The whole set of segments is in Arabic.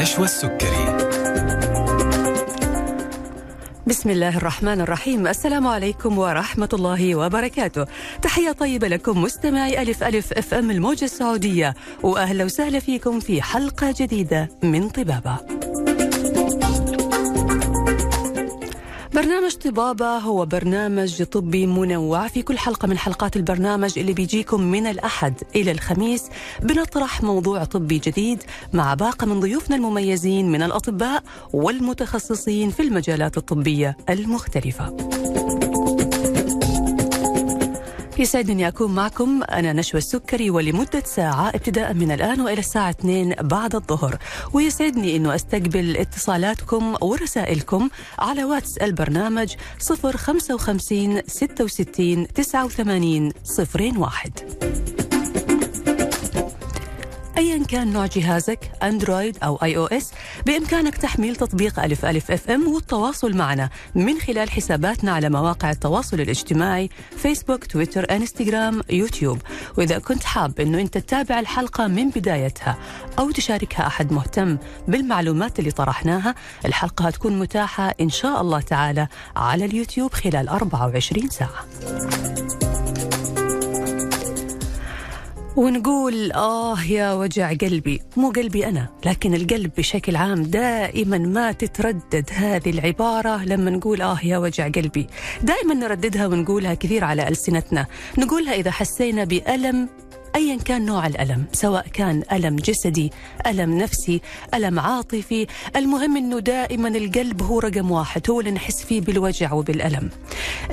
نشوى السكري. بسم الله الرحمن الرحيم. السلام عليكم ورحمة الله وبركاته. تحية طيبة لكم مستمعي ألف ألف أف أم الموجة السعودية. وأهلا وسهلا فيكم في حلقة جديدة من طبابة. برنامج طبابة هو برنامج طبي منوع. في كل حلقة من حلقات البرنامج اللي بيجيكم من الأحد إلى الخميس بنطرح موضوع طبي جديد مع باقة من ضيوفنا المميزين من الأطباء والمتخصصين في المجالات الطبية المختلفة. يسعدني أكون معكم. أنا نشوى السكري ولمدة ساعة ابتداء من الآن وإلى الساعة 2 بعد الظهر. ويسعدني أنه أستقبل اتصالاتكم ورسائلكم على واتس البرنامج 055 66 89 01 ايا كان نوع جهازك أندرويد أو iOS بإمكانك تحميل تطبيق ألف ألف FM والتواصل معنا من خلال حساباتنا على مواقع التواصل الاجتماعي فيسبوك تويتر إنستغرام يوتيوب. وإذا كنت حاب إنه أنت تتابع الحلقة من بدايتها أو تشاركها أحد مهتم بالمعلومات اللي طرحناها الحلقة هتكون متاحة إن شاء الله تعالى على اليوتيوب خلال 24 ساعة. ونقول آه يا وجع قلبي. مو قلبي أنا لكن القلب بشكل عام دائما ما تتردد هذه العبارة لما نقول آه يا وجع قلبي. دائما نرددها ونقولها كثير على ألسنتنا. نقولها إذا حسينا بألم ايا كان نوع الألم سواء كان ألم جسدي ألم نفسي ألم عاطفي المهم إنه دائما القلب هو رقم واحد هو اللي نحس فيه بالوجع وبالألم.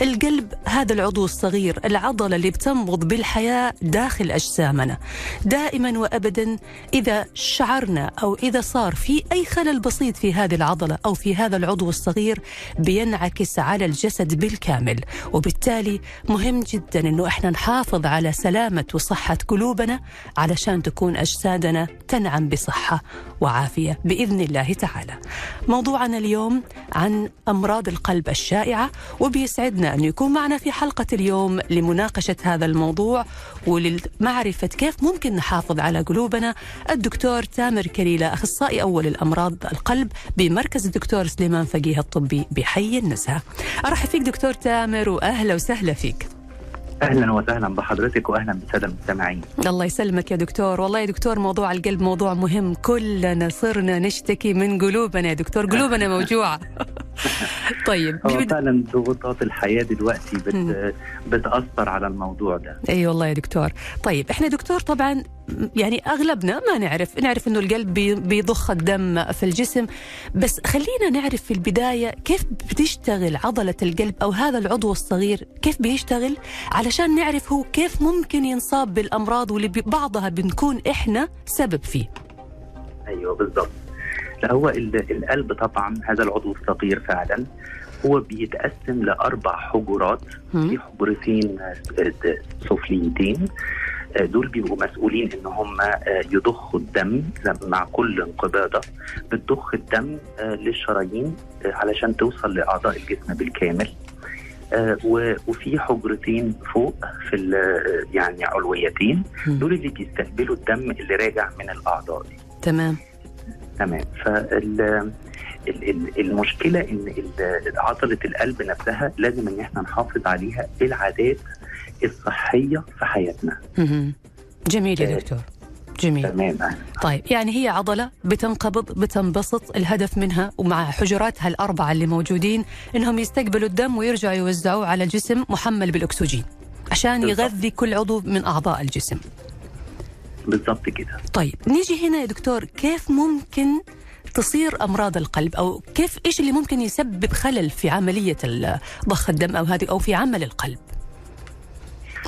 القلب هذا العضو الصغير العضلة اللي بتنبض بالحياة داخل أجسامنا. دائما وابدا إذا شعرنا أو إذا صار في أي خلل بسيط في هذه العضلة أو في هذا العضو الصغير بينعكس على الجسد بالكامل. وبالتالي مهم جدا إنه إحنا نحافظ على سلامة وصحة قلوبنا علشان تكون أجسادنا تنعم بصحة وعافية بإذن الله تعالى. موضوعنا اليوم عن أمراض القلب الشائعة وبيسعدنا أن يكون معنا في حلقة اليوم لمناقشة هذا الموضوع ولمعرفة كيف ممكن نحافظ على قلوبنا. الدكتور تامر كليلة أخصائي أول الأمراض القلب بمركز الدكتور سليمان فقيه الطبي بحي النزهة. أرحب فيك دكتور تامر وأهلا وسهلا فيك. أهلا وسهلا بحضرتك واهلا بالساده المستمعين. الله يسلمك يا دكتور، والله يا دكتور موضوع القلب موضوع مهم، كلنا صرنا نشتكي من قلوبنا يا دكتور، قلوبنا موجوعة. طيب هو فعلا ضغوطات الحياة دلوقتي بت... بتأثر على الموضوع ده. أي أيوة والله يا دكتور، طيب إحنا دكتور طبعا يعني أغلبنا ما نعرف، نعرف إنه القلب بيضخ الدم في الجسم، بس خلينا نعرف في البداية كيف بتشتغل عضلة القلب أو هذا العضو الصغير كيف بيشتغل علشان نعرف هو كيف ممكن ينصاب بالأمراض واللي بعضها بنكون إحنا سبب فيه. أيوه بالضبط. لا هو القلب طبعا هذا العضو الصغير فعلا. هو بيتقسم لأربع حجرات. في حجرتين سفليتين. دول بيبقوا مسؤولين إن هم يضخوا الدم مع كل انقباضه. بتضخ الدم للشرايين علشان توصل لأعضاء الجسم بالكامل. وفي حجرتين فوق في يعني علويتين. دول اللي بيستقبلوا الدم اللي راجع من الأعضاء دي. تمام. تمام. فال المشكلة إن عضلة القلب نفسها لازم إن إحنا نحافظ عليها العادات الصحية في حياتنا. جميل يا دكتور. جميل تمام طيب يعني هي عضلة بتنقبض بتنبسط الهدف منها ومع حجراتها الأربعة اللي موجودين إنهم يستقبلوا الدم ويرجعوا يوزعوه على جسم محمل بالأكسجين عشان بالضبط. يغذي كل عضو من أعضاء الجسم. بالضبط كده. طيب نيجي هنا يا دكتور كيف ممكن تصير أمراض القلب أو كيف إيش اللي ممكن يسبب خلل في عملية ضخ الدم أو هذه أو في عمل القلب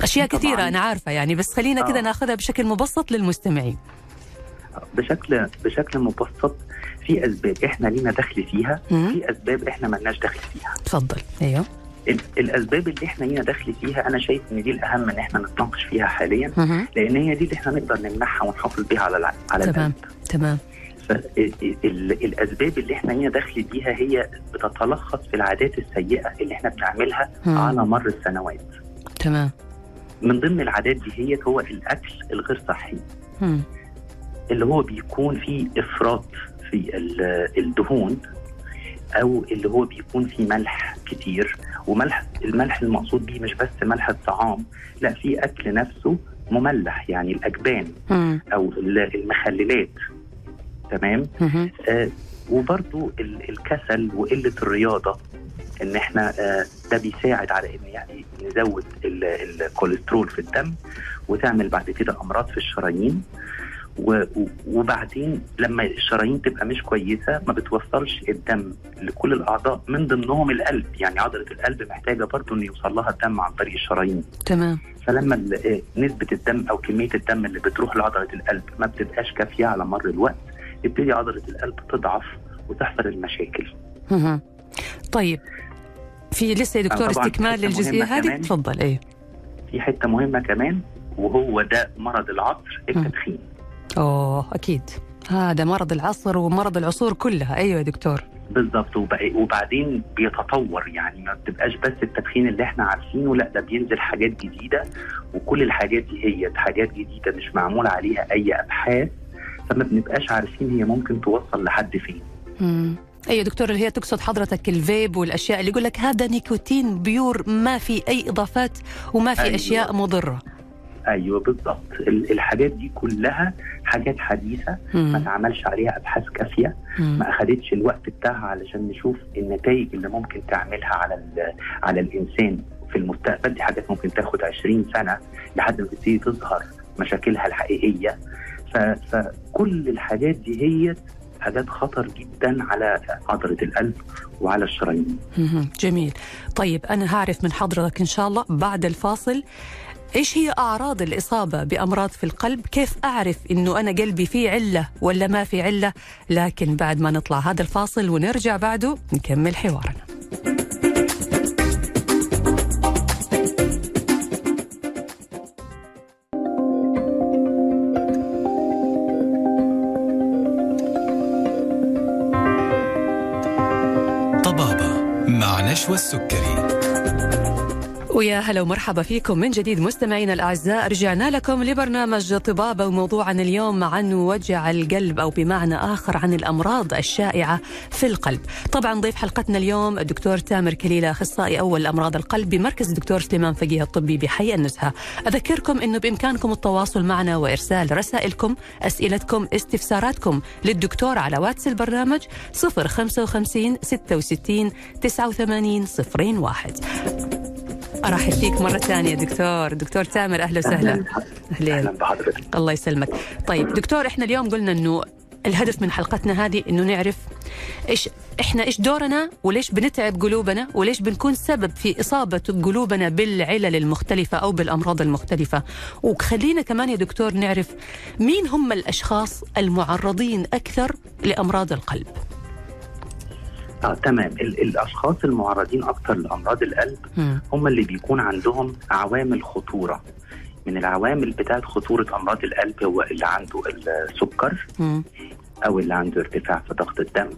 أشياء كثيرة أنا عارفة يعني بس خلينا كذا ناخذها بشكل مبسط للمستمعين. بشكل بشكل مبسط في أسباب إحنا لينا دخل فيها في أسباب إحنا ملناش دخل فيها. تفضل. أيوه. الأسباب اللي إحنا لينا دخل فيها أنا شايف إن دي الأهم إن إحنا نتناقش فيها حاليا مه. لأن هي دي اللي إحنا نقدر نمنعها ونحافظ بيها على على تمام تمام. الأسباب اللي إحنا لينا دخل بيها هي بتتلخص في العادات السيئة اللي إحنا بنعملها مم. على مر السنوات. تمام. من ضمن العادات دي هي هو الأكل الغير صحي. اللي هو بيكون فيه إفراط في ال- الدهون أو اللي هو بيكون فيه ملح كتير وملح الملح المقصود بيه مش بس ملح الطعام لا في أكل نفسه مملح يعني الأجبان. أو ال- المخللات تمام. آه وبرضو ال- الكسل وقلة الرياضة إن إحنا آه ده بيساعد على إن يعني نزود ال- الكوليسترول في الدم وتعمل بعد كده أمراض في الشرايين. وبعدين لما الشرايين تبقى مش كويسة ما بتوصلش الدم لكل الأعضاء من ضمنهم القلب. يعني عضلة القلب محتاجة برضو إن يوصل لها الدم عن طريق الشرايين. تمام. فلما آه، نسبة الدم أو كمية الدم اللي بتروح لعضلة القلب ما بتبقاش كافية على مر الوقت تبتدي عضلة القلب تضعف وتحصل المشاكل. طيب في لسه يا دكتور آه، استكمال للجزئية هذه. تفضل إيه. في حتة مهمة كمان وهو ده مرض العصر التدخين. أوه أكيد. هذا مرض العصر ومرض العصور كلها. أيوه يا دكتور. بالظبط وبعدين بيتطور يعني ما بتبقاش بس التدخين اللي إحنا عارفينه لأ ده بينزل حاجات جديدة وكل الحاجات دي هي حاجات جديدة مش معمول عليها أي أبحاث. فما بنبقاش عارفين هي ممكن توصل لحد فين مم. أيوه دكتور اللي هي تقصد حضرتك الفيب والأشياء اللي يقول لك هذا نيكوتين بيور ما في أي إضافات وما في أيوة. أشياء مضرة أيوه بالظبط ال- الحاجات دي كلها حاجات حديثة ما مم. اتعملش عليها أبحاث كافية مم. ما أخدتش الوقت بتاعها علشان نشوف النتائج اللي ممكن تعملها على على الإنسان في المستقبل دي حاجات ممكن تاخد 20 سنة لحد ما تبتدي تظهر مشاكلها الحقيقية فكل الحاجات دي هي حاجات خطر جدا على عضله القلب وعلى الشرايين. جميل. طيب أنا هعرف من حضرتك إن شاء الله بعد الفاصل إيش هي أعراض الإصابة بأمراض في القلب؟ كيف أعرف إنه أنا قلبي فيه علة ولا ما في علة؟ لكن بعد ما نطلع هذا الفاصل ونرجع بعده نكمل حوارنا. مع نشوى السكري ويا هلا ومرحبا فيكم من جديد مستمعينا الأعزاء رجعنا لكم لبرنامج طبابة وموضوعنا اليوم عن وجع القلب أو بمعنى آخر عن الأمراض الشائعة في القلب. طبعا ضيف حلقتنا اليوم الدكتور تامر كليله أخصائي أول أمراض القلب بمركز الدكتور سليمان فقيه الطبي بحي النزهة. أذكركم إنه بإمكانكم التواصل معنا وإرسال رسائلكم، أسئلتكم، استفساراتكم للدكتور على واتس البرنامج 055 66 89 01. ارحب فيك مرة ثانية دكتور. دكتور تامر أهلا وسهلا. أهلا بحضرتك. الله يسلمك. طيب دكتور إحنا اليوم قلنا إنه الهدف من حلقتنا هذه إنه نعرف إيش إحنا إيش دورنا وليش بنتعب قلوبنا وليش بنكون سبب في إصابة قلوبنا بالعلل المختلفة أو بالأمراض المختلفة. وخلينا كمان يا دكتور نعرف مين هم الأشخاص المعرضين أكثر لأمراض القلب. آه تمام ال- الأشخاص المعرضين أكتر لأمراض القلب. هم اللي بيكون عندهم عوامل خطورة من العوامل بتاعت خطورة أمراض القلب هو اللي عنده السكر. أو اللي عنده ارتفاع في ضغط الدم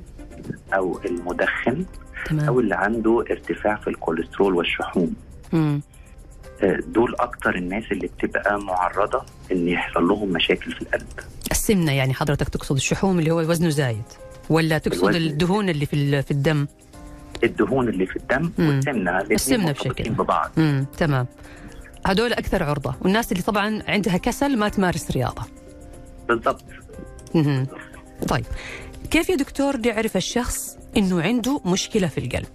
أو المدخن أو تمام اللي عنده ارتفاع في الكوليسترول والشحوم. آه، دول أكتر الناس اللي بتبقى معرضة إن يحصل لهم مشاكل في القلب السمنة يعني حضرتك تقصد الشحوم اللي هو وزنه زايد ولا تقصد. الدهون اللي في في الدم الدهون اللي في الدم مم. والسمنة مرتبطين بشكل. ببعض امم تمام هدول أكثر عرضة والناس اللي طبعا عندها كسل ما تمارس رياضة بالضبط مهم. طيب كيف يا دكتور نعرف الشخص إنه عنده مشكلة في القلب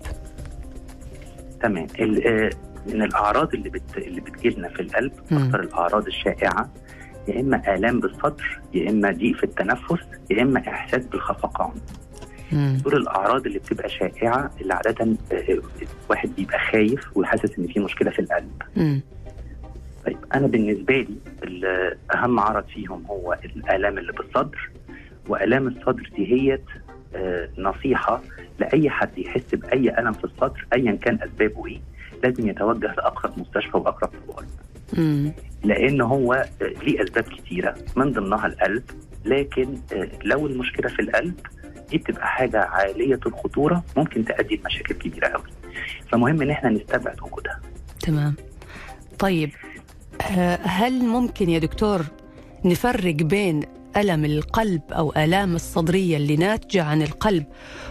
تمام ال- آه، من الأعراض اللي بت... اللي بتجيلنا في القلب مم. أكتر الأعراض الشائعة يا إما آلام بالصدر يا إما ضيق في التنفس يا إما إحساس بالخفقان. دول الأعراض اللي بتبقى شائعة اللي عادة آه، الواحد بيبقى خايف وحاسس إن في مشكلة في القلب مم. طيب أنا بالنسبة لي أهم عرض فيهم هو الآلام اللي بالصدر وآلام الصدر دي هي آه، نصيحة لأي حد يحس بأي ألم في الصدر ايا كان أسبابه إيه لازم يتوجه لأقرب مستشفى وأقرب طوارئ. لأن هو ليه أسباب كتيرة من ضمنها القلب لكن آه، لو المشكلة في القلب دي بتبقى حاجة عاليه الخطورة ممكن تؤدي لمشاكل كبيرة قوي فمهم إن إحنا نستبعد وجودها. تمام. طيب آه، هل ممكن يا دكتور نفرق بين ألم القلب أو آلام الصدرية اللي ناتجة عن القلب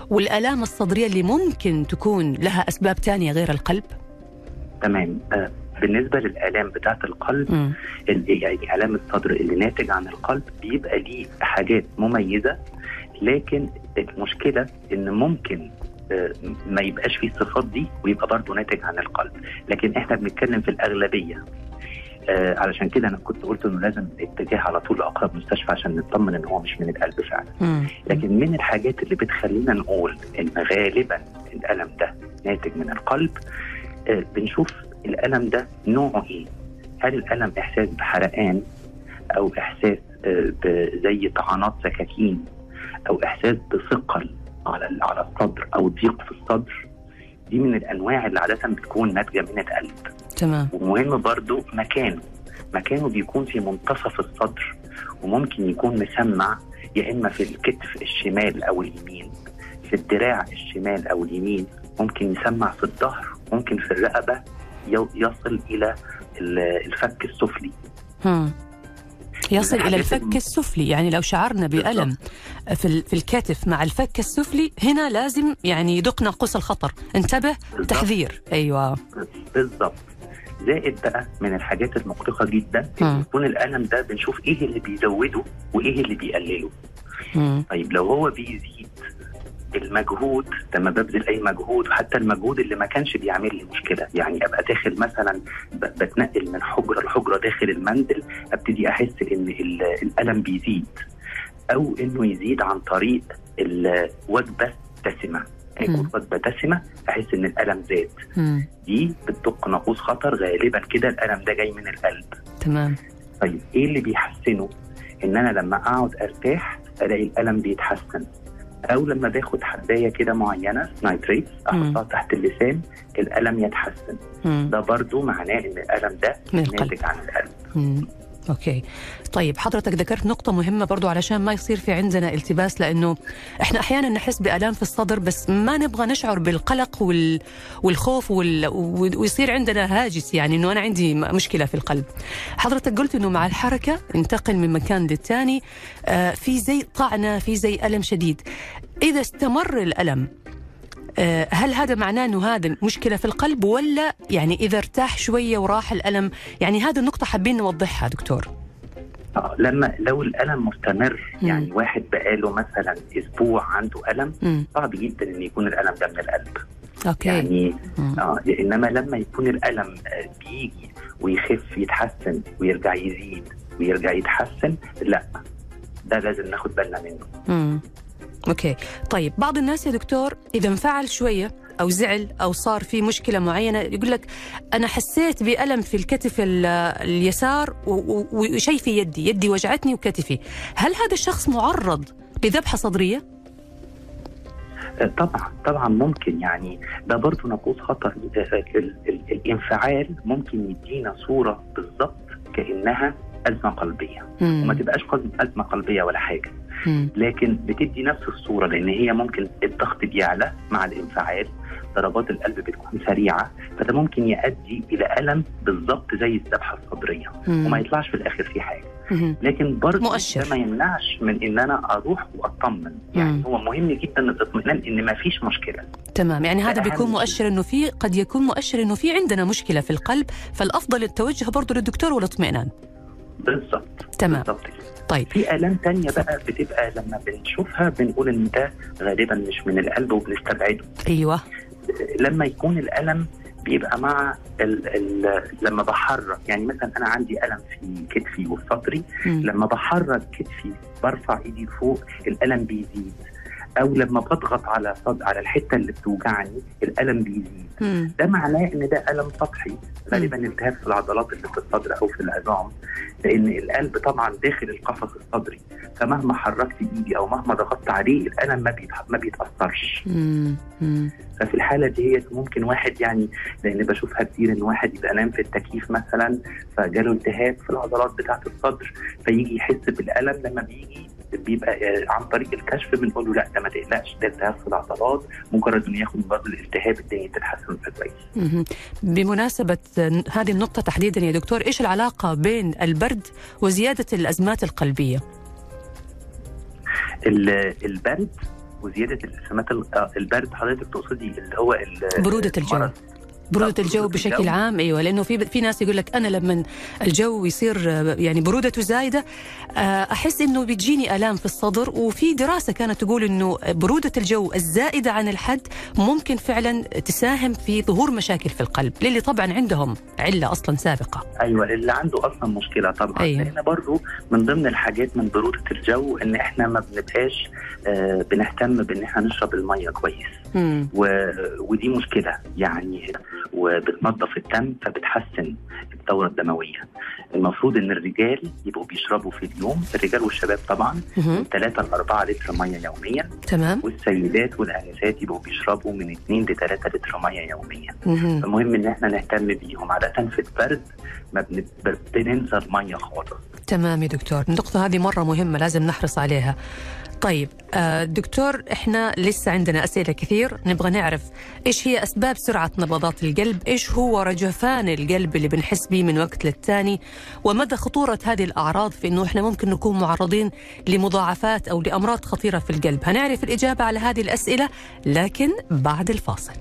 والآلام الصدرية اللي ممكن تكون لها أسباب تانية غير القلب؟ تمام. آه بالنسبة للآلام بتاعة القلب يعني آلام الصدر اللي ناتج عن القلب بيبقى ليه حاجات مميزة لكن المشكلة إن ممكن آه، ما يبقاش فيه الصفات دي ويبقى برضه ناتج عن القلب. لكن إحنا بنتكلم في الأغلبية. آه علشان كده أنا كنت قلت إنه لازم اتجاه على طول لأقرب مستشفى عشان نطمن إن هو مش من القلب فعلا. لكن من الحاجات اللي بتخلينا نقول إن غالبا الألم ده ناتج من القلب آه، بنشوف الألم ده نوعه إيه؟ هل الألم إحساس بحرقان؟ أو إحساس آه، زي طعنات سكاكين؟ أو إحساس بثقل على على الصدر أو ضيق في الصدر؟ دي من الأنواع اللي عادة بتكون ناتجة من القلب. تمام. ومهم برضو مكانه. مكانه بيكون في منتصف الصدر وممكن يكون مسمع يا إما في الكتف الشمال أو اليمين في الدراع الشمال أو اليمين ممكن يسمع في الظهر ممكن في الرقبة يصل إلى ال- الفك السفلي. مم. يصل الحاجات الفك السفلي. يعني لو شعرنا بألم في في الكتف مع الفك السفلي هنا لازم يعني يدق ناقوس الخطر. انتبه. بالظبط. تحذير أيوة. بالظبط زائد بقى من الحاجات المقلقه جدا يكون الألم ده بنشوف إيه اللي بيزوده وإيه اللي بيقلله. مم. طيب لو هو بيزيد المجهود لما ببذل أي مجهود وحتى المجهود اللي ما كانش بيعمل لي مشكلة. يعني أبقى داخل مثلا بتنقل من حجرة لحجرة داخل المنزل أبتدي أحس إن ال- الألم بيزيد. أو إنه يزيد عن طريق الوجبة دسمه اكل مم. وجبة دسمة أحس إن الألم زاد. مم. دي بتدق ناقوس خطر غالبا كده الألم ده جاي من القلب. تمام. طيب إيه اللي بيحسنه؟ إن أنا لما أقعد أرتاح ألاقي الألم بيتحسن. أو لما باخد حباية كده معينة نايتريت أحطها تحت اللسان الألم يتحسن. ده برضو معناه إن الألم ده ناتج عن القلب. أوكي. طيب حضرتك ذكرت نقطة مهمة برضو علشان ما يصير في عندنا التباس لأنه إحنا أحيانا نحس بآلام في الصدر بس ما نبغى نشعر بالقلق وال... والخوف وال... ويصير عندنا هاجس يعني إنه أنا عندي مشكلة في القلب. حضرتك قلت إنه مع الحركة انتقل من مكان للتاني آه في زي طعنة في زي ألم شديد. إذا استمر الألم هل هذا معناه إنه هذا مشكلة في القلب ولا يعني إذا ارتاح شوية وراح الألم يعني هذه النقطة حابين نوضحها دكتور آه لما لو الألم مستمر مم. يعني واحد بقاله مثلا أسبوع عنده ألم صعب جدا إن يكون الألم ده من القلب أوكي يعني مم. آه إنما لما يكون الألم آه، بيجي ويخف يتحسن ويرجع يزيد ويرجع يتحسن لا ده لازم ناخد بالنا منه مم. أوكي. طيب بعض الناس يا دكتور إذا انفعل شوية أو زعل أو صار في مشكلة معينة يقول لك أنا حسيت بألم في الكتف ال- اليسار وشيء في يدي يدي وجعتني وكتفي. هل هذا الشخص معرض لذبحه صدرية؟ آه، طبعا طبعا ممكن يعني. ده برضه ناقوس خطر. آه، ال- الانفعال ممكن يدينا صورة بالظبط كأنها ازمه قلبيه وما مم. تبقاش قصد ازمه قلبيه ولا حاجة مم. لكن بتدي نفس الصورة لأن هي ممكن الضغط بيعلى مع الانفعال ضربات القلب بتكون سريعة فده ممكن يؤدي إلى ألم بالظبط زي الذبحة الصدرية وما. يطلعش في الآخر في حاجة مم. لكن برضه. ده ما يمنعش من إن أنا أروح وأطمن يعني مم. هو مهم جدا الاطمئنان إن ما فيش مشكلة تمام يعني هذا بيكون. مؤشر إنه في قد يكون مؤشر إنه في عندنا مشكلة في القلب فالأفضل التوجه برضه للدكتور والاطمئنان بالظبط. تمام. بالظبط كده. طيب. في آلام تانية بقى بتبقى لما بنشوفها بنقول إن ده غالبا مش من القلب وبنستبعده. أيوه. لما يكون الألم بيبقى مع ال ال لما بحرك يعني مثلا أنا عندي ألم في كتفي وفي. لما بحرك كتفي برفع إيدي لفوق الألم بيزيد. أو لما بضغط على صد على الحتة اللي بتوجعني الألم بيزيد. ده معناه إن ده ألم سطحي. غالبا التهاب في العضلات اللي في الصدر أو في العظام لأن القلب طبعا داخل القفص الصدري. فمهما حركت إيدي أو مهما ضغطت عليه الألم ما ما بيتأثرش. ففي الحالة دي ممكن واحد يعني لأن بشوفها كتير إن واحد يبقى نام في التكييف مثلا فجاله التهاب في العضلات بتاعة الصدر فيجي يحس بالألم لما بيجي بيبقى آه، عن طريق الكشف بنقول له لا ده ما تقلقش ده التهاب في العضلات مجرد انه ياخد مضاد الالتهاب الدنيا تتحسن كويس مهم. بمناسبة هذه النقطة تحديدا يا دكتور إيش العلاقة بين البرد وزيادة الأزمات القلبية؟ ال- البرد وزيادة الالتهابات ال- آه، البرد حضرتك تقصدي اللي هو برودة الجو. برودة الجو بشكل الجو. عام أيوه لأنه في في ناس يقول لك أنا لما الجو يصير آه، يعني برودته زايدة آه، أحس إنه بتجيني آلام في الصدر وفي دراسة كانت تقول إنه برودة الجو الزائدة عن الحد ممكن فعلا تساهم في ظهور مشاكل في القلب للي طبعا عندهم علة أصلا سابقة أيوه اللي عنده أصلا مشكلة طبعا أيوة. لأن برضو من ضمن الحاجات من برودة الجو إن إحنا ما بنبقاش آه بنهتم بإن إحنا نشرب المية كويس. و... ودي مشكلة يعني وبتنظف الدم فبتحسن الدورة الدموية. المفروض إن الرجال يبقوا بيشربوا في اليوم الرجال والشباب طبعا مهم. من 3 ل 4 لتر مية يوميا. تمام. والسيدات والانسات يبقوا بيشربوا من 2 ل 3 لتر مية يوميا. مهم. المهم إن إحنا نهتم بيهم. عاده في البرد ما بننسى الميه خالص. تمام يا دكتور. النقطة هذه مرة مهمة لازم نحرص عليها. طيب آه، دكتور إحنا لسه عندنا أسئلة كثير. نبغى نعرف إيش هي أسباب سرعة نبضات القلب؟ إيش هو رجفان القلب اللي بنحس به من وقت للتاني؟ ومدى خطورة هذه الأعراض في إنه إحنا ممكن نكون معرضين لمضاعفات أو لأمراض خطيرة في القلب؟ هنعرف الإجابة على هذه الأسئلة لكن بعد الفاصل.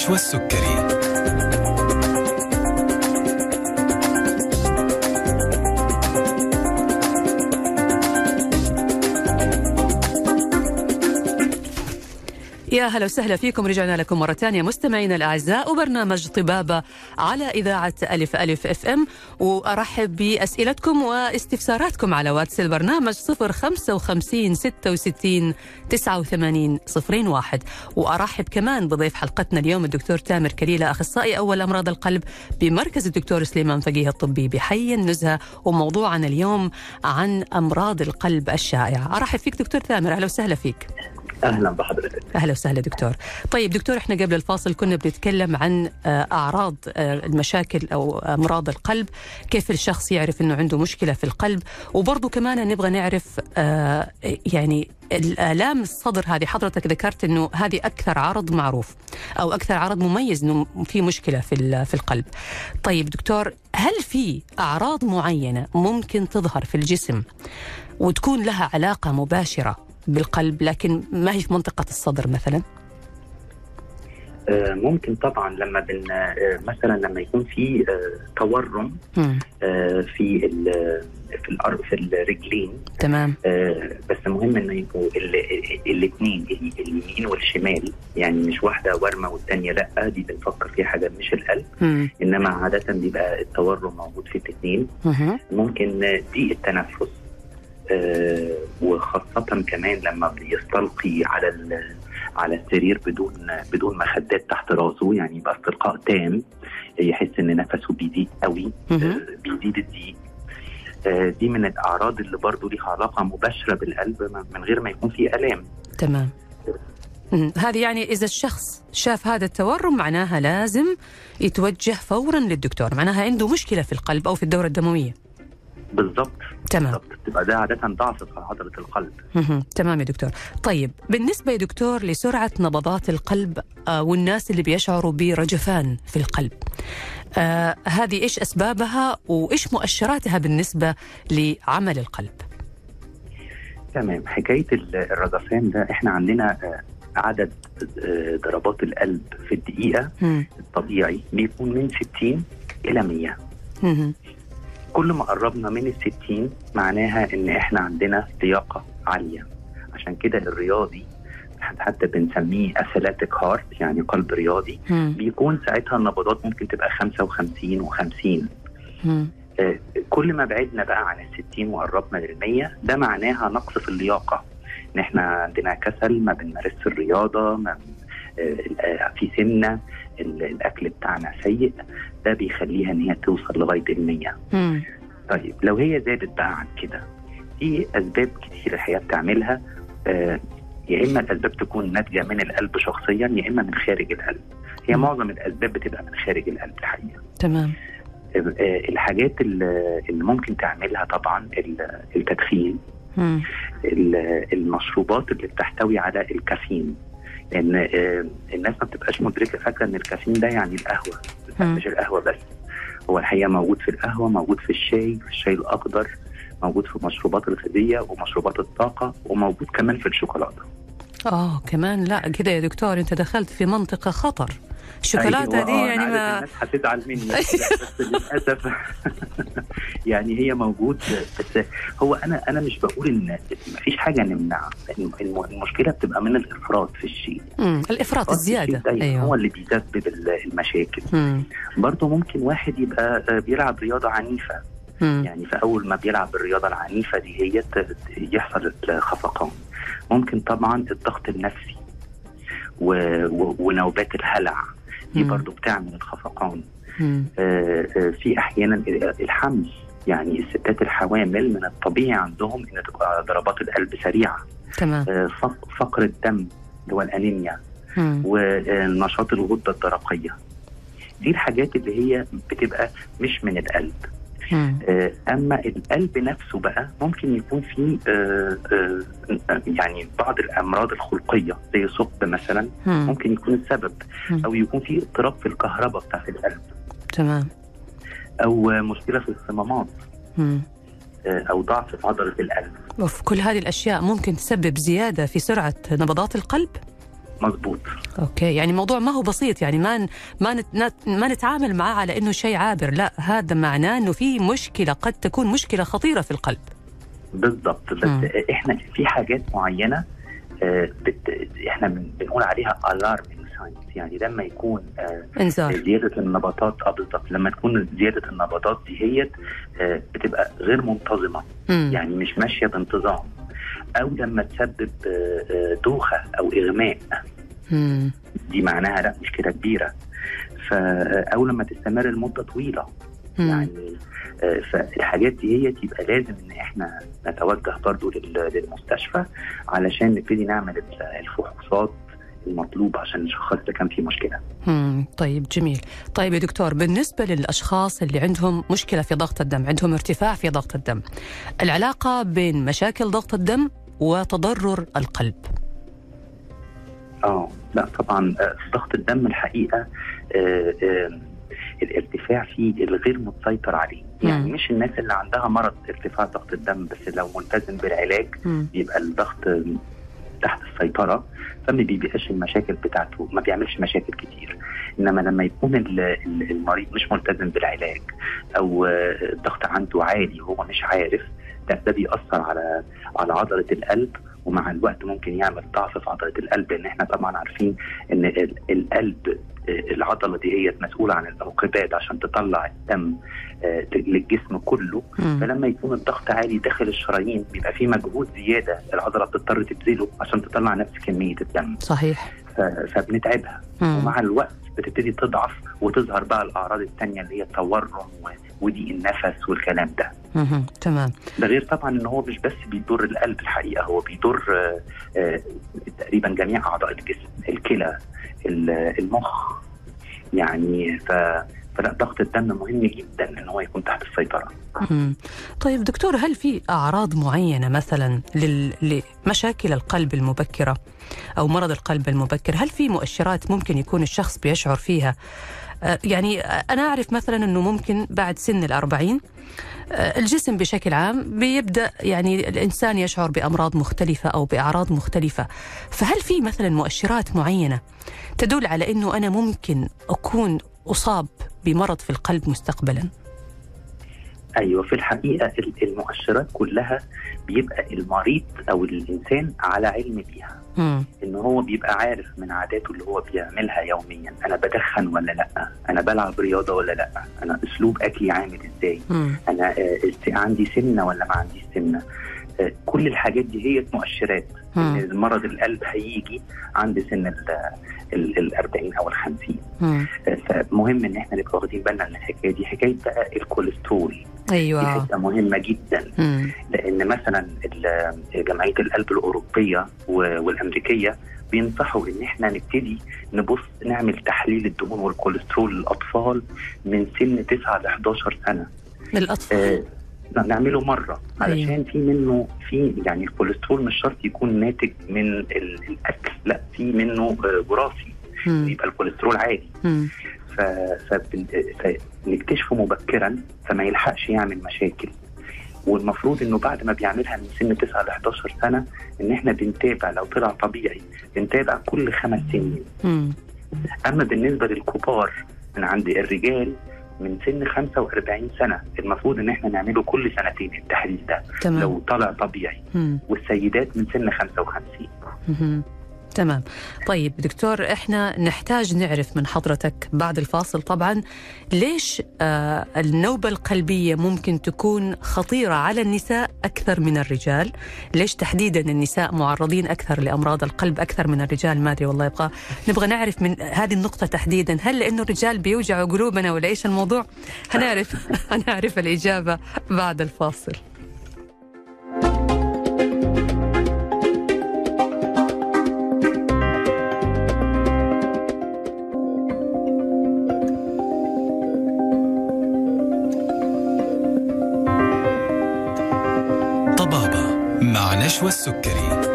مع نشوى السكري يا هلا وسهلا فيكم. رجعنا لكم مرة ثانية. مستمعينا الأعزاء وبرنامج طبابة على إذاعة ألف ألف FM. وأرحب بأسئلتكم واستفساراتكم على واتس البرنامج 055 66 89 01 وأرحب كمان بضيف حلقتنا اليوم الدكتور تامر كليلة أخصائي أول أمراض القلب بمركز الدكتور سليمان فقيه الطبي بحي النزهة. وموضوعنا اليوم عن أمراض القلب الشائعة. أرحب فيك دكتور تامر أهلا وسهلا فيك. أهلا بحضرتك أهلا وسهلا دكتور. طيب دكتور إحنا قبل الفاصل كنا بنتكلم عن آه، أعراض آه، المشاكل أو أمراض القلب، كيف الشخص يعرف إنه عنده مشكلة في القلب، وبرضه كمان نبغى نعرف آه، يعني الآلام الصدر هذه حضرتك ذكرت إنه هذه أكثر عرض معروف أو أكثر عرض مميز إنه في مشكلة في في القلب. طيب دكتور هل في أعراض معينة ممكن تظهر في الجسم وتكون لها علاقة مباشرة بالقلب لكن ما هي في منطقة الصدر مثلا؟ آه، ممكن طبعا لما بن آه، مثلا لما يكون في آه، تورم في في في الرجلين. تمام. بس مهم إنه يبقوا الاثنين اليمين والشمال. يعني مش واحدة ورمه والثانيه لأ دي بنفكر فيها حاجة مش القلب. إنما عادة بيبقى التورم موجود في الاثنين. ممكن ضيق التنفس. وخاصة كمان لما بيستلقي على ال- على السرير بدون بدون مخدات تحت راسه يعني يبقى استلقاء تام يحس إن نفسه بيضيق قوي. آه، بيزيد الضيق. آه، دي من الأعراض اللي برضو ليها علاقة مباشرة بالقلب من غير ما يكون في آلام. تمام. هذه يعني إذا الشخص شاف هذا التورم معناها لازم يتوجه فورا للدكتور. معناها عنده مشكلة في القلب أو في الدورة الدموية. بالظبط تمام. بالظبط تبقى ده عادة ضعف في عضلة القلب. تمام يا دكتور. طيب بالنسبة يا دكتور لسرعة نبضات القلب آه والناس اللي بيشعروا برجفان في القلب آه هذه إيش أسبابها وإيش مؤشراتها بالنسبة لعمل القلب؟ تمام. حكاية ال- الرجفان ده إحنا عندنا آه، عدد آه، ضربات القلب في الدقيقة مم. الطبيعي بيكون من 60 إلى 100 مهم. كل ما قربنا من ال 60 معناها إن إحنا عندنا لياقة عالية عشان كده الرياضي حتى بنسميه اثليتيك هارت يعني قلب رياضي مم. بيكون ساعتها النبضات ممكن تبقى 55 و50 مم. آه، كل ما بعدنا بقى عن ال 60 وقربنا لل 100 ده معناها نقص في اللياقة إن إحنا عندنا كسل ما بنمارسش الرياضة ما في سمنه ال- الأكل بتاعنا سيء ده بيخليها إن هي توصل لغاية ال 100 مم. طيب لو هي زادت بقى عن كده في أسباب كتير الحقيقة بتعملها آه، يا إما الأسباب تكون ناتجة من القلب شخصيا يا إما من خارج القلب. هي مم. معظم الأسباب بتبقى من خارج القلب الحقيقة. تمام. آه، الحاجات اللي ممكن تعملها طبعا ال- التدخين المشروبات اللي بتحتوي على الكافيين. لأن آه، الناس ما بتبقاش مدركة فاكرة إن الكافيين ده يعني القهوة. مش القهوة بس. هو الحقيقة موجود في القهوة موجود في الشاي في الشاي الأخضر موجود في المشروبات الغازيه ومشروبات الطاقة وموجود كمان في الشوكولاتة. آه كمان لا كده يا دكتور أنت دخلت في منطقة خطر. الشوكولاته أيوة، دي آه، يعني ما الناس هتزعل مني بس للأسف يعني هي موجود بس هو أنا أنا مش بقول إن مفيش حاجة نمنعها الم- الم- المشكلة بتبقى من الإفراط في الشيء مم. الإفراط الزيادة ده هو اللي بيسبب ال- المشاكل مم. برضه ممكن واحد يبقى آه، بيلعب رياضة عنيفة مم. يعني فاول ما بيلعب الرياضة العنيفة دي هي يحصل الخفقان ممكن طبعا الضغط النفسي و... و... ونوبات الهلع دي مم. برضه بتعمل الخفقان. آه، آه، في أحيانا الحمل يعني الستات الحوامل من الطبيعي عندهم إن تبقى ضربات القلب سريعة تمام آه، فق- فقر الدم اللي هو الأنيميا. ونشاط الغدة الدرقية دي الحاجات اللي هي بتبقى مش من القلب أما القلب نفسه بقى ممكن يكون فيه آه، آه، يعني بعض الأمراض الخلقية زي ثقب مثلا مم. ممكن يكون السبب. أو يكون فيه اضطراب في الكهرباء بتاعت القلب تمام أو آه، مشكلة في الصمامات. آه، أو ضعف في عضله القلب وفي كل هذه الأشياء ممكن تسبب زيادة في سرعة نبضات القلب مظبوط okay يعني الموضوع ما هو بسيط يعني ما ن- ما ما نتعامل معاه على إنه شيء عابر لا هذا معناه إنه في مشكلة قد تكون مشكلة خطيرة في القلب. بالظبط بس. آه، إحنا في حاجات معينة آه، بت... إحنا بن- بنقول عليها signs يعني لما يكون آه، انذار. زيادة النبضات آه بالظبط لما تكون زيادة النبضات دي هي آه، بتبقى غير منتظمة. مم. يعني مش ماشية بانتظام. أو لما تسبب آه، آه، دوخة أو إغماء. دي معناها لا مشكله كبيرة ف أو لما تستمر لمدة طويلة. يعني آه، فالحاجات دي هي يبقى لازم إن إحنا نتوجه برضو لل- للمستشفى علشان نبتدي نعمل ال- الفحوصات المطلوبه عشان نشخص اذا كان في مشكلة مم. طيب جميل طيب يا دكتور بالنسبة للأشخاص اللي عندهم مشكلة في ضغط الدم عندهم ارتفاع في ضغط الدم العلاقة بين مشاكل ضغط الدم وتضرر القلب آه لا طبعا آه، ضغط الدم الحقيقة آه، آه، الارتفاع فيه الغير متسيطر عليه يعني مم. مش الناس اللي عندها مرض ارتفاع ضغط الدم بس لو ملتزم بالعلاج مم. بيبقى الضغط تحت السيطرة فما بيبقاش المشاكل بتاعته ما بيعملش مشاكل كتير. إنما لما يكون ال- ال- المريض مش ملتزم بالعلاج أو الضغط عنده عالي وهو مش عارف ده, ده بيأثر على على عضلة القلب ومع الوقت ممكن يعمل ضعف في عضلة القلب لأن إحنا طبعا عارفين إن ال- القلب آه، العضلة دي هي مسؤولة عن الانقباض عشان تطلع الدم آه، للجسم كله. فلما يكون الضغط عالي داخل الشرايين بيبقى في مجهود زيادة العضلة بتضطر تبذله عشان تطلع نفس كمية الدم صحيح فبنتعبها. ومع الوقت بتبتدي تضعف وتظهر بقى الأعراض الثانية اللي هي التورم وضيق النفس والكلام ده. تمام. ده غير طبعا إن هو مش بس بيضر القلب الحقيقة هو بيضر آه، آه، تقريبا جميع أعضاء الجسم الكلى ال- المخ. يعني ف فلا ضغط الدم مهم جدا إن هو يكون تحت السيطرة. طيب دكتور هل في أعراض معينة مثلا لل... لمشاكل القلب المبكرة أو مرض القلب المبكر؟ هل في مؤشرات ممكن يكون الشخص بيشعر فيها يعني أنا أعرف مثلا أنه ممكن بعد سن الأربعين آه، الجسم بشكل عام بيبدأ يعني الإنسان يشعر بأمراض مختلفة أو بأعراض مختلفة. فهل في مثلا مؤشرات معينة تدل على أنه أنا ممكن أكون أصاب بمرض في القلب مستقبلا؟ أيوه في الحقيقة ال- المؤشرات كلها بيبقى المريض أو الإنسان على علم بيها. مم. إن هو بيبقى عارف من عاداته اللي هو بيعملها يوميا أنا بدخن ولا لأ؟ أنا بلعب رياضة ولا لأ؟ أنا أسلوب أكلي عامل إزاي؟ مم. أنا آه، عندي سمنة ولا ما عنديش سمنة؟ كل الحاجات دي هي مؤشرات. إن مرض القلب هيجي عند سن ال ال- ال 40 أو ال 50 مم. آه، فمهم إن إحنا نبقى واخدين بالنا من الحكاية دي. حكاية بقى الكوليسترول. دي أيوه حتة مهمة جدا. مم. لأن مثلا جمعية القلب الأوروبية والأمريكية بينصحوا إن إحنا نبتدي نبص نعمل تحليل الدهون والكوليسترول للأطفال من سن 9 ل 11 سنه الاطفال نعمله مرة علشان في منه في يعني الكوليسترول مش شرط يكون ناتج من ال- الأكل لأ في منه آه، وراثي. يبقى الكوليسترول عالي مم. ف... فنكتشفه مبكرا فما يلحقش يعمل مشاكل والمفروض إنه بعد ما بيعملها من سن 9 ل 11 سنة إن إحنا بنتابع لو طلع طبيعي بنتابع كل خمس سنين. أما بالنسبة للكبار من عند الرجال من سن 45 سنة. المفروض إن إحنا نعمله كل سنتين التحليل ده. تمام. لو طلع طبيعي. مم. والسيدات من سن 55 مهم. تمام. طيب دكتور إحنا نحتاج نعرف من حضرتك بعد الفاصل طبعا ليش آه النوبة القلبية ممكن تكون خطيرة على النساء أكثر من الرجال؟ ليش تحديدا النساء معرضين أكثر لأمراض القلب أكثر من الرجال؟ ما أدري والله يبغى نبغى نعرف من هذه النقطة تحديدا هل لأنه الرجال بيوجعوا قلوبنا ولا إيش الموضوع؟ هنعرف. هنعرف الإجابة بعد الفاصل. نشوى السكري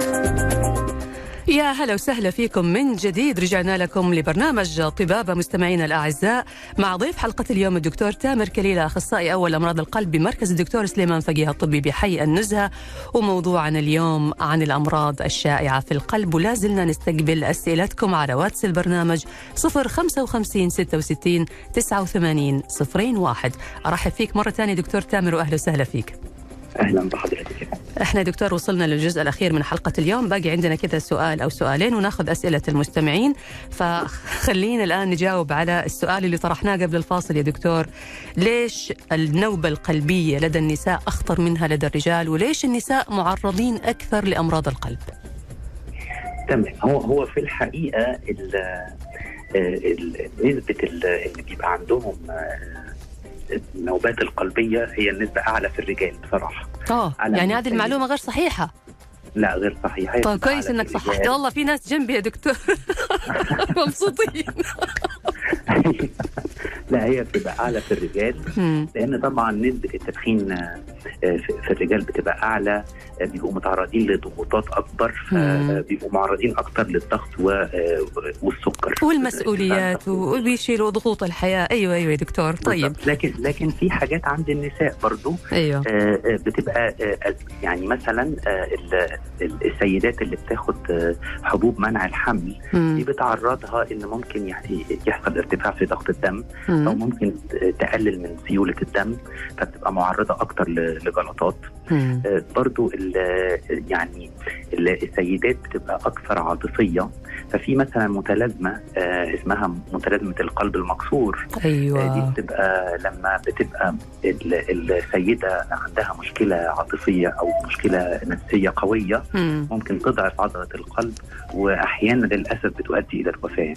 يا هلا وسهلا فيكم من جديد. رجعنا لكم لبرنامج طبابة مستمعينا الأعزاء مع ضيف حلقة اليوم الدكتور تامر كليلة أخصائي أول أمراض القلب بمركز الدكتور سليمان فقيه الطبي بحي النزهة. وموضوعنا اليوم عن الأمراض الشائعة في القلب ولا زلنا نستقبل أسئلتكم على واتس البرنامج 055 66 89 01 أرحب فيك مرة ثانية دكتور تامر وأهلا وسهلا فيك. أهلا بحضرتك. إحنا دكتور وصلنا للجزء الأخير من حلقة اليوم. باقي عندنا كذا سؤال أو سؤالين وناخذ أسئلة المستمعين. فخلينا الآن نجاوب على السؤال اللي طرحناه قبل الفاصل يا دكتور. ليش النوبة القلبية لدى النساء أخطر منها لدى الرجال؟ وليش النساء معرضين أكثر لأمراض القلب؟ تمام. هو هو في الحقيقة ال ال- نسبة ال- اللي بيبقى عندهم آه، النوبات القلبية هي النسبة أعلى في الرجال بصراحة. آه يعني هذه المعلومة غير صحيحة. لا غير صحيحة طيب كويس إنك صححت. والله في ناس جنبي يا دكتور مبسوطين لا هي بتبقى أعلى في الرجال. لأن طبعا نسبة التدخين آه، في الرجال بتبقى أعلى آه، بيبقوا متعرضين لضغوطات أكبر. فبيبقوا معرضين أكتر للضغط آه، والسكر والمسؤوليات وبيشيلوا ضغوط الحياة أيوه أيوه يا دكتور طيب. لكن لكن في حاجات عند النساء برضو آه، آه، بتبقى آه، يعني مثلا آه، السيدات اللي بتاخد آه، حبوب منع الحمل دي. بتعرضها إن ممكن يعني يحصل ارتفاع في ضغط الدم أو مم. ممكن ت- تقلل من سيولة الدم فبتبقى معرضة أكتر لجلطات. آه، برضو ال- يعني ال- السيدات بتبقى أكثر عاطفية ففي مثلا متلازمة آه، اسمها متلازمة القلب المكسور آه، دي أيوه بتبقى لما بتبقى ال- السيدة عندها مشكلة عاطفية أو مشكلة نفسية قوية مم. ممكن تضعف عضلة القلب واحيانا للأسف بتؤدي إلى الوفاة.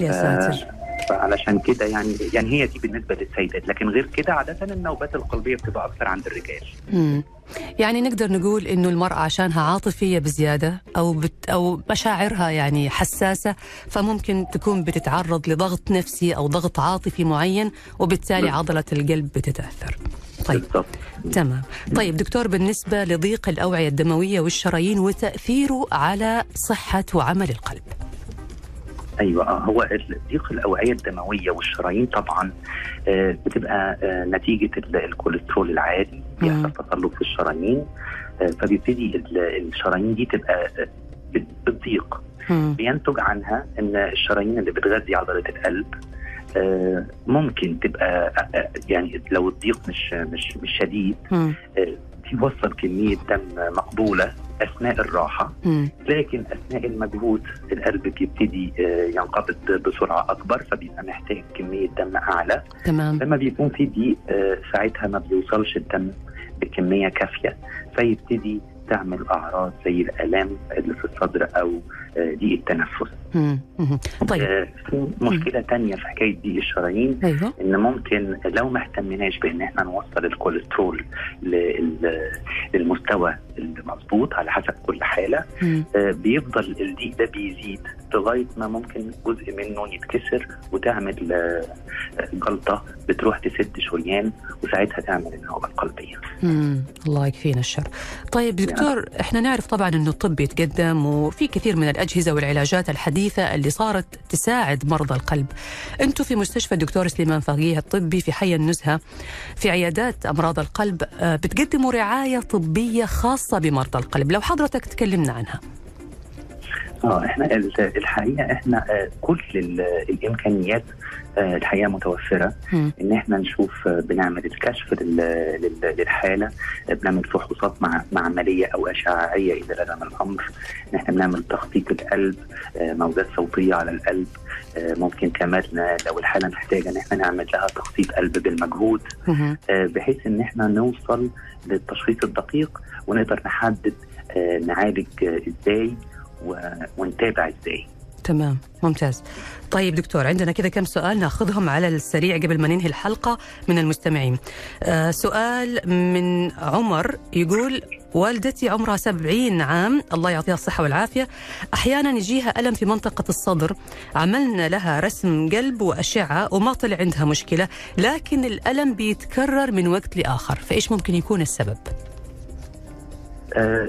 يا ساتر فعلشان كده يعني يعني هي دي بالنسبة للسيدات لكن غير كده عادة النوبات القلبية بتبقى أكثر عند الرجال مم. يعني نقدر نقول إنه المرأة عشانها عاطفية بزيادة أو بت أو مشاعرها يعني حساسة فممكن تكون بتتعرض لضغط نفسي أو ضغط عاطفي معين وبالتالي. عضلة القلب بتتأثر. طيب بالضبط تمام طيب دكتور بالنسبة لضيق الأوعية الدموية والشرايين وتأثيره على صحة وعمل القلب. أيوه آه، هو ضيق الأوعية الدموية والشرايين طبعا آه، بتبقى آه، نتيجة ال- الكوليسترول العالي بيحصل تصلب في الشرايين فبيبتدي ال- الشرايين دي تبقى بت- بتضيق. بينتج عنها إن الشرايين اللي بتغذي عضلة القلب ممكن تبقى يعني لو الضيق مش مش مش شديد بيوصل كمية دم مقبولة. أثناء الراحة مم. لكن أثناء المجهود القلب بيبتدي آه، ينقبض بسرعة أكبر فبيبقى محتاج كمية دم أعلى تمام لما بيكون في ضيق آه، ساعتها ما بيوصلش الدم بكمية كافية فيبتدي تعمل أعراض زي الألام اللي في الصدر أو آه، ضيق التنفس. طيب آه، في مشكلة تانية في حكاية ضيق الشرايين أيوه إن ممكن لو ما اهتمناش بإن إحنا نوصل الكوليسترول لل- للمستوى المظبوط على حسب كل حالة. آه، بيفضل الضيق ده بيزيد لغاية ما ممكن جزء منه يتكسر وتعمل آه، جلطة بتروح تسد شريان وساعتها تعمل النوبه القلبية. مم. الله يكفينا الشر طيب دكتور إحنا نعرف طبعا إنه الطب يتقدم وفي كثير من الأجهزة والعلاجات الحديثة اللي صارت تساعد مرضى القلب. أنتم في مستشفى الدكتور سليمان فقيه الطبي في حي النزهة. في عيادات أمراض القلب آه، بتقدموا رعاية طبية خاصة بمرضى القلب. لو حضرتك تكلمنا عنها. آه إحنا ال- الحقيقة إحنا آه، كل ال- الإمكانيات آه، الحقيقة متوفرة. مم. إن إحنا نشوف آه، بنعمل الكشف لل- لل- للحالة بنعمل فحوصات مع معمليه أو أشعاعية اذا لزم الأمر. إن إحنا بنعمل تخطيط القلب موجات صوتية على القلب ممكن كمان لو الحالة محتاجة إن إحنا نعمل لها تخطيط قلب بالمجهود بحيث إن إحنا نوصل للتشخيص الدقيق ونقدر نحدد نعالج إزاي ونتابع إزاي. تمام ممتاز. طيب دكتور عندنا كذا كم سؤال ناخذهم على السريع قبل ما ننهي الحلقة من المستمعين. آه سؤال من عمر يقول والدتي عمرها سبعين عام الله يعطيها الصحة والعافية. أحيانا يجيها ألم في منطقة الصدر. عملنا لها رسم قلب وأشعة وما طلع عندها مشكلة لكن الألم بيتكرر من وقت لآخر. فإيش ممكن يكون السبب؟ آه،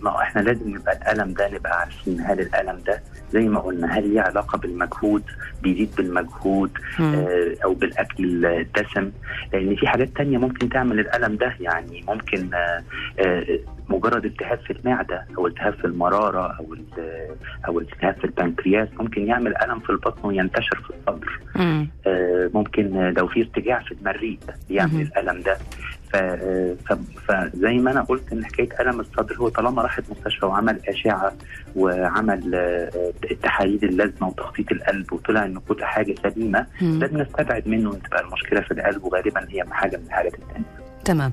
ما إحنا لازم يبقى الألم ده نبقى عارفين هل الألم ده زي ما قلنا هل ليه علاقة بالمجهود بيزيد بالمجهود مم. آه، أو بالأكل الدسم لأن في حاجات تانية ممكن تعمل الألم ده يعني ممكن آه، آه، مجرد التهاب في المعدة أو التهاب في المرارة أو أو التهاب في البنكرياس ممكن يعمل ألم في البطن وينتشر في الصدر مم. آه، ممكن لو في ارتجاع في المريء يعمل مهم. الألم ده فزي ما أنا قلت إن حكاية ألم الصدر هو طالما راح المستشفى وعمل أشعة وعمل آه، التحاليل اللازمة وتخطيط القلب وطلع ان كل حاجة سليمة. ده بنستبعد منه إن تبقى المشكلة في القلب وغالبا هي حاجة من الحاجات الثانية تمام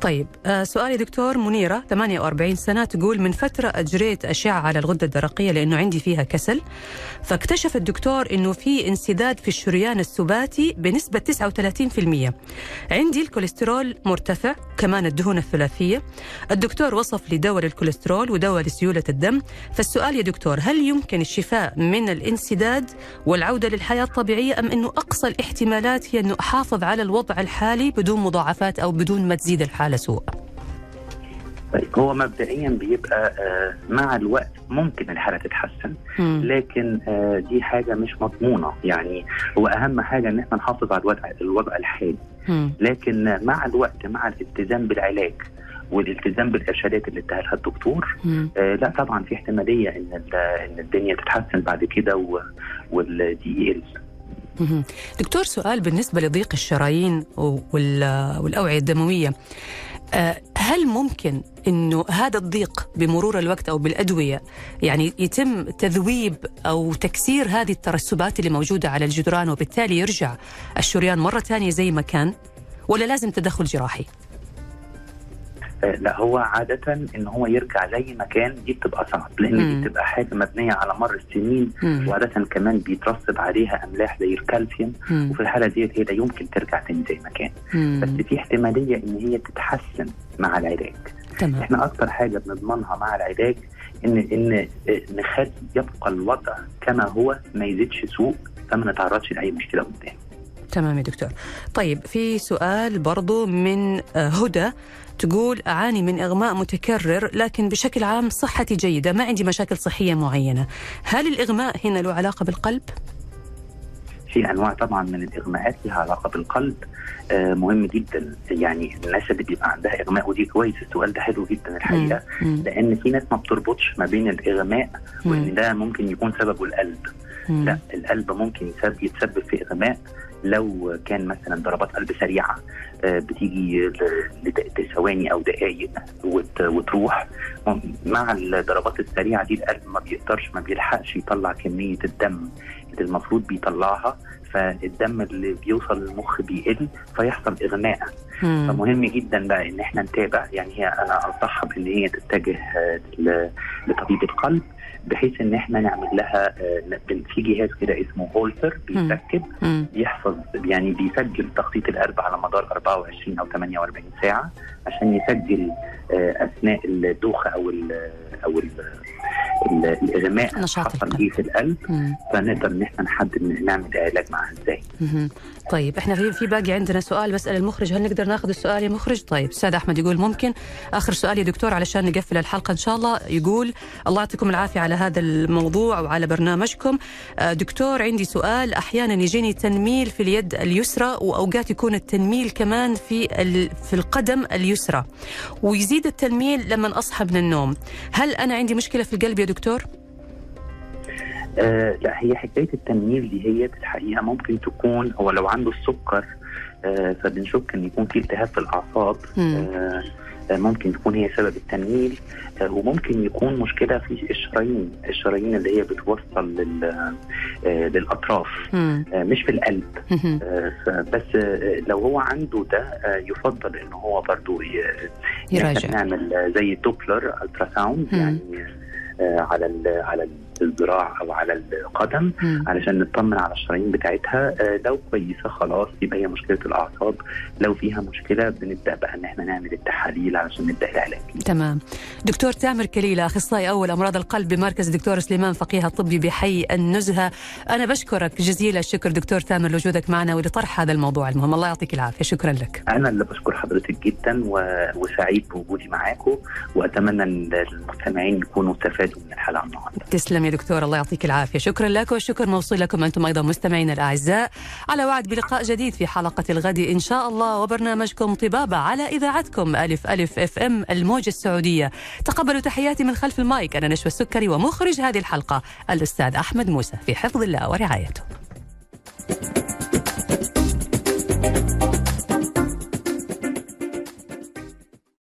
طيب آه سؤالي دكتور منيرة 48 سنة تقول من فترة أجريت أشعة على الغدة الدرقية لأنه عندي فيها كسل. فاكتشف الدكتور أنه في انسداد في الشريان السباتي بنسبة 39% عندي الكوليسترول مرتفع كمان الدهون الثلاثية. الدكتور وصف لي دواء للكوليسترول ودواء لسيولة الدم. فالسؤال يا دكتور هل يمكن الشفاء من الانسداد والعودة للحياة الطبيعية أم أنه أقصى الاحتمالات هي أنه أحافظ على الوضع الحالي بدون مضاعفات أو بدون ما تزيد الحالة؟ سوء طيب هو مبدئيا بيبقى آه، مع الوقت ممكن الحالة تتحسن مم. لكن آه، دي حاجة مش مضمونة يعني هو أهم حاجة إن إحنا نحافظ على الوضع الوضع الحالي مم. لكن مع الوقت مع الالتزام بالعلاج والالتزام بالإرشادات اللي اداها لها الدكتور مم. آه لا طبعا في احتمالية إن ال- إن الدنيا تتحسن بعد كده و- والدي يقل مهم. دكتور سؤال بالنسبة لضيق الشرايين وال- والأوعية الدموية آه، هل ممكن إنه هذا الضيق بمرور الوقت أو بالأدوية يعني يتم تذويب أو تكسير هذه الترسبات اللي موجودة على الجدران وبالتالي يرجع الشريان مرة ثانية زي ما كان ولا لازم تدخل جراحي؟ آه لا هو عادة إن هو يرجع زي ما كان دي بتبقى صعب لأن مم. دي بتبقى حاجة مبنية على مر السنين مم. وعادة كمان بيترسب عليها أملاح زي الكالسيوم مم. وفي الحالة ديت هي لا يمكن ترجع تاني زي ما كان بس. في احتمالية إن هي تتحسن مع العلاج تمام إحنا أكتر حاجة بنضمنها مع العلاج إن إن نخلي يبقى الوضع كما هو ما يزيدش سوء فما نتعرضش لأي مشكلة قدام تمام يا دكتور طيب في سؤال برضو من آه، هدى تقول أعاني من إغماء متكرر لكن بشكل عام صحتي جيدة ما عندي مشاكل صحية معينة هل الإغماء هنا له علاقة بالقلب؟ في أنواع طبعا من الإغماءات لها علاقة بالقلب آه مهم جدا يعني الناس اللي بيبقى عندها إغماء ودي كويس السؤال ده حلو جدا الحقيقة مم. لأن في ناس ما بتربطش ما بين الإغماء وإن. ده ممكن يكون سببه القلب مم. لا القلب ممكن يتسبب في إغماء لو كان مثلا ضربات قلب سريعة آه، بتيجي ل- لد- ثواني أو دقائق وت- وتروح. مع الضربات السريعة دي القلب ما بيقدرش ما بيلحقش يطلع كمية الدم اللي المفروض بيطلعها. فالدم اللي بيوصل للمخ بيقل فيحصل إغماء مم. فمهم جدا بقى إن إحنا نتابع يعني هي أنا أنصحها بإن هي تتجه آه، لطبيب القلب بحيث إن إحنا نعمل لها آه، في جهاز كده اسمه هولتر بيتركب مم. يحفظ يعني بيسجل تخطيط القلب على مدار 24 أو 48 ساعة عشان يسجل آه، أثناء الدوخة أو ال أو ال ال- الإغماء نشاط حصل القلب. إيه في القلب. فنقدر إن إحنا نحدد نعمل علاج معاها إزاي. طيب إحنا في في باقي عندنا سؤال بسال المخرج هل نقدر ناخذ السؤال يا مخرج؟ طيب أستاذ أحمد يقول ممكن آخر سؤال يا دكتور علشان نقفل الحلقة إن شاء الله يقول الله يعطيكم العافية على هذا الموضوع وعلى برنامجكم آه، دكتور عندي سؤال أحيانا يجيني تنميل في اليد اليسرى وأوقات يكون التنميل كمان في ال- في القدم اليسرى ويزيد التنميل لما أصحى من النوم هل أنا عندي مشكلة في القلب يا دكتور؟ آه لا هي حكاية التنميل دي هي الحقيقة ممكن تكون هو لو عنده السكر آه فبنشك إن يكون في التهاب في الأعصاب. آه آه، ممكن تكون هي سبب التنميل آه، وممكن يكون مشكلة في الشرايين الشرايين اللي هي بتوصل لل آه، للأطراف مم. مش في القلب بس لو هو عنده ده يفضل إن هو إحنا يراجع. نعمل زي Doppler ultrasound. يعني على ال- على الذراع أو على القدم مم. علشان نطمن على الشرايين بتاعتها. آه، لو كويسة خلاص يبقى هي مشكلة الأعصاب. لو فيها مشكلة بنبدأ بقى إن إحنا نعمل التحاليل علشان نبدأ العلاج. تمام. دكتور تامر كليلة أخصائي أول أمراض القلب بمركز دكتور سليمان فقيه الطبي بحي النزهة. أنا بشكرك جزيل الشكر دكتور تامر لوجودك معنا ولطرح هذا الموضوع المهم. الله يعطيك العافية. شكرا لك. أنا اللي بشكر حضرتك جدا و- وسعيد بوجودي معاكم. وأتمنى إن المستمعين يكونوا استفادوا من الحلقة النهارده. تسلم يا دكتور الله يعطيك العافية. شكرا لك والشكر موصول لكم أنتم أيضا مستمعينا الأعزاء. على وعد بلقاء جديد في حلقة الغد إن شاء الله وبرنامجكم طبابة على إذاعتكم ألف ألف FM الموجة السعودية. تقبلوا تحياتي من خلف المايك أنا نشوى السكري ومخرج هذه الحلقة الأستاذ أحمد موسى في حفظ الله ورعايته.